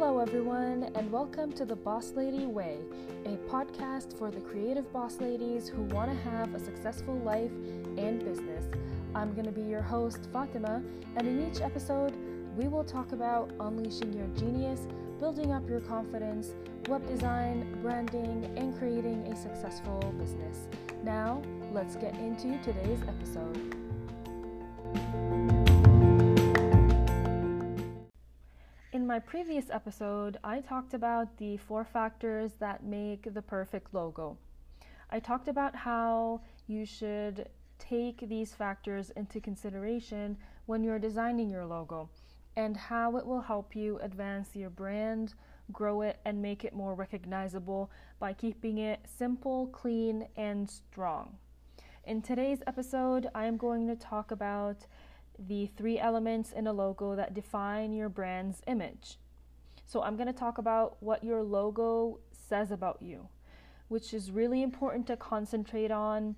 Hello, everyone, and welcome to the Boss Lady Way, a podcast for the creative boss ladies who want to have a successful life and business. I'm going to be your host, Fatima, and in each episode, we will talk about unleashing your genius, building up your confidence, web design, branding, and creating a successful business. Now, let's get into today's episode. My previous episode, I talked about the four factors that make the perfect logo. I talked about how you should take these factors into consideration when you're designing your logo and how it will help you advance your brand, grow it, and make it more recognizable by keeping it simple, clean, and strong. In today's episode, I am going to talk about the three elements in a logo that define your brand's image. So, I'm going to talk about what your logo says about you, which is really important to concentrate on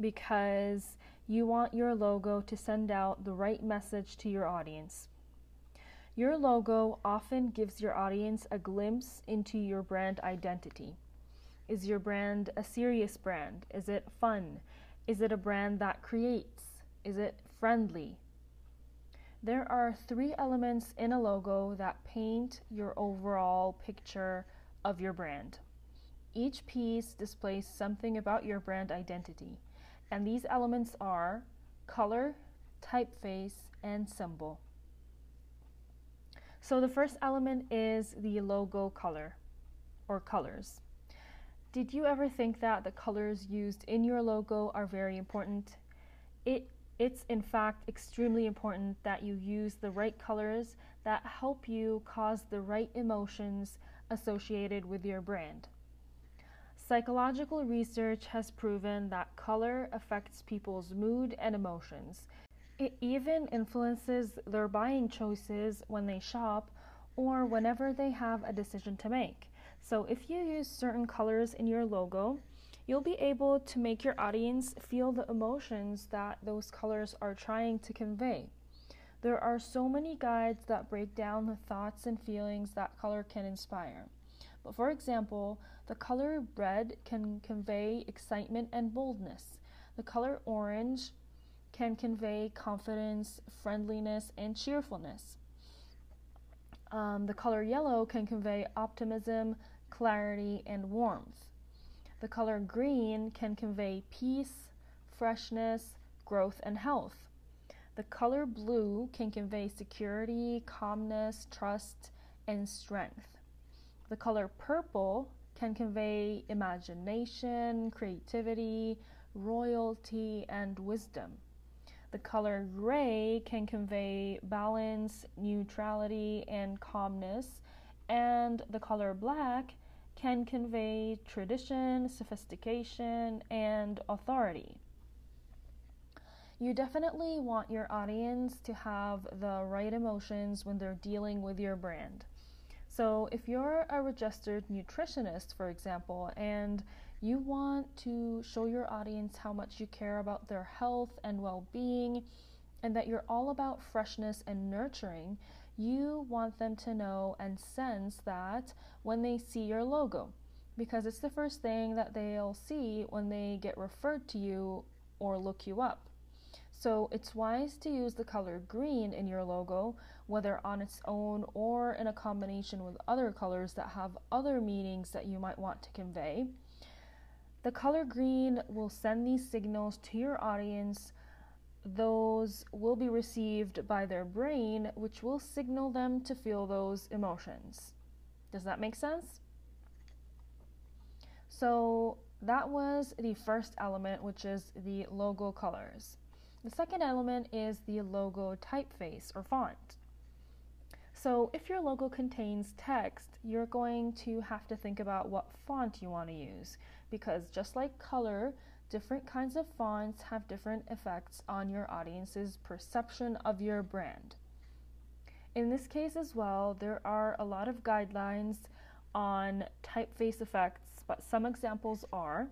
because you want your logo to send out the right message to your audience. Your logo often gives your audience a glimpse into your brand identity. Is your brand a serious brand? Is it fun? Is it a brand that creates? Is it friendly? There are three elements in a logo that paint your overall picture of your brand. Each piece displays something about your brand identity, and these elements are color, typeface, and symbol. So the first element is the logo color or colors. Did you ever think that the colors used in your logo are very important? It it's in fact extremely important that you use the right colors that help you cause the right emotions associated with your brand. Psychological research has proven that color affects people's mood and emotions. It even influences their buying choices when they shop or whenever they have a decision to make. So, if you use certain colors in your logo, you'll be able to make your audience feel the emotions that those colors are trying to convey. There are so many guides that break down the thoughts and feelings that color can inspire. But for example, the color red can convey excitement and boldness. The color orange can convey confidence, friendliness, and cheerfulness. Um, the color yellow can convey optimism, clarity, and warmth. The color green can convey peace, freshness, growth, and health. The color blue can convey security, calmness, trust, and strength. The color purple can convey imagination, creativity, royalty, and wisdom. The color gray can convey balance, neutrality, and calmness. And the color black can convey tradition, sophistication, and authority. You definitely want your audience to have the right emotions when they're dealing with your brand. So, if you're a registered nutritionist, for example, and you want to show your audience how much you care about their health and well being, and that you're all about freshness and nurturing, you want them to know and sense that when they see your logo, because it's the first thing that they'll see when they get referred to you or look you up. So it's wise to use the color green in your logo, whether on its own or in a combination with other colors that have other meanings that you might want to convey. The color green will send these signals to your audience those will be received by their brain, which will signal them to feel those emotions. Does that make sense? So, that was the first element, which is the logo colors. The second element is the logo typeface or font. So, if your logo contains text, you're going to have to think about what font you want to use because just like color, different kinds of fonts have different effects on your audience's perception of your brand. In this case as well, there are a lot of guidelines on typeface effects, but some examples are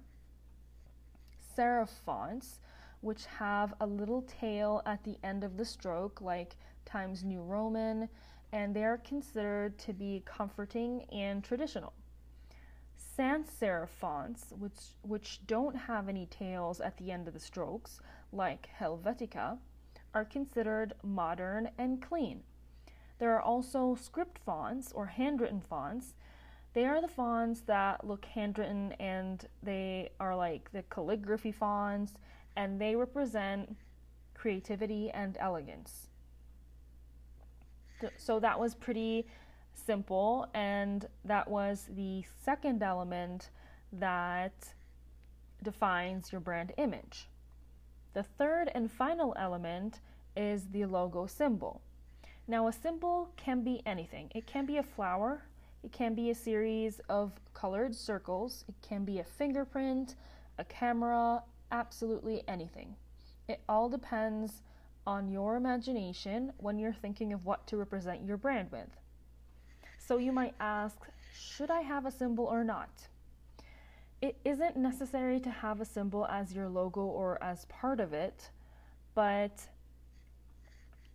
serif fonts, which have a little tail at the end of the stroke, like Times New Roman, and they are considered to be comforting and traditional. Sans serif fonts, which, which don't have any tails at the end of the strokes, like Helvetica, are considered modern and clean. There are also script fonts or handwritten fonts. They are the fonts that look handwritten and they are like the calligraphy fonts and they represent creativity and elegance. So that was pretty simple, and that was the second element that defines your brand image. The third and final element is the logo symbol. Now, a symbol can be anything. It can be a flower, it can be a series of colored circles, it can be a fingerprint, a camera, absolutely anything. It all depends on your imagination when you're thinking of what to represent your brand with. So you might ask, should I have a symbol or not? It isn't necessary to have a symbol as your logo or as part of it, but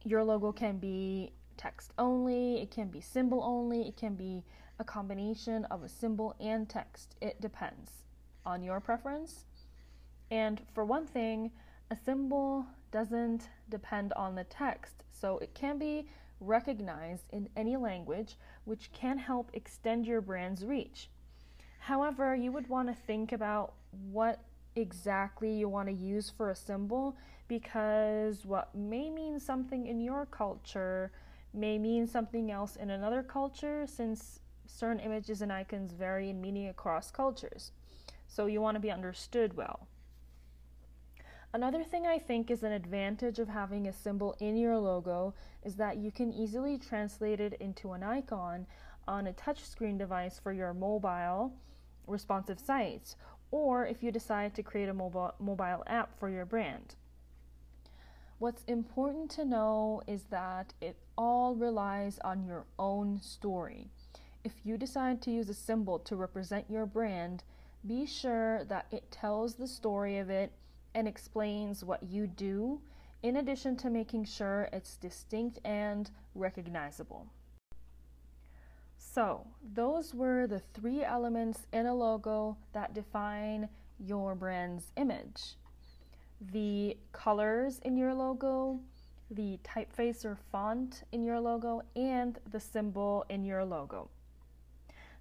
your logo can be text only, it can be symbol only, it can be a combination of a symbol and text. It depends on your preference. And for one thing, a symbol doesn't depend on the text, so it can be recognized in any language, which can help extend your brand's reach. However, you would want to think about what exactly you want to use for a symbol because what may mean something in your culture may mean something else in another culture since certain images and icons vary in meaning across cultures. So you want to be understood well. Another thing I think is an advantage of having a symbol in your logo is that you can easily translate it into an icon on a touchscreen device for your mobile responsive sites, or if you decide to create a mobile, mobile app for your brand. What's important to know is that it all relies on your own story. If you decide to use a symbol to represent your brand, be sure that it tells the story of it and explains what you do, in addition to making sure it's distinct and recognizable. So, those were the three elements in a logo that define your brand's image the colors in your logo, the typeface or font in your logo, and the symbol in your logo.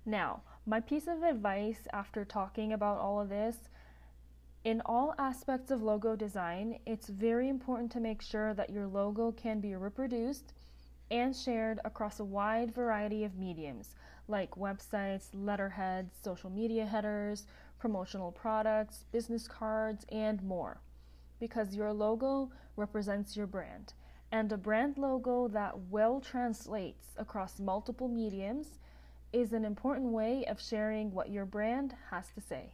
Now, my piece of advice after talking about all of this in all aspects of logo design, it's very important to make sure that your logo can be reproduced and shared across a wide variety of mediums like websites, letterheads, social media headers, promotional products, business cards, and more. Because your logo represents your brand, and a brand logo that well translates across multiple mediums is an important way of sharing what your brand has to say.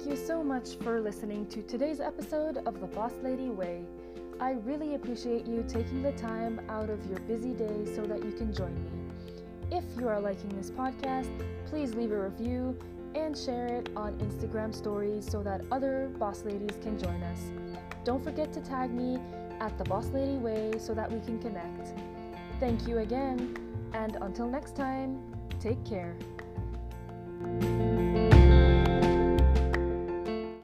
Thank you so much for listening to today's episode of The Boss Lady Way. I really appreciate you taking the time out of your busy day so that you can join me. If you are liking this podcast, please leave a review and share it on Instagram stories so that other boss ladies can join us. Don't forget to tag me at the Boss Lady Way so that we can connect. Thank you again, and until next time, take care.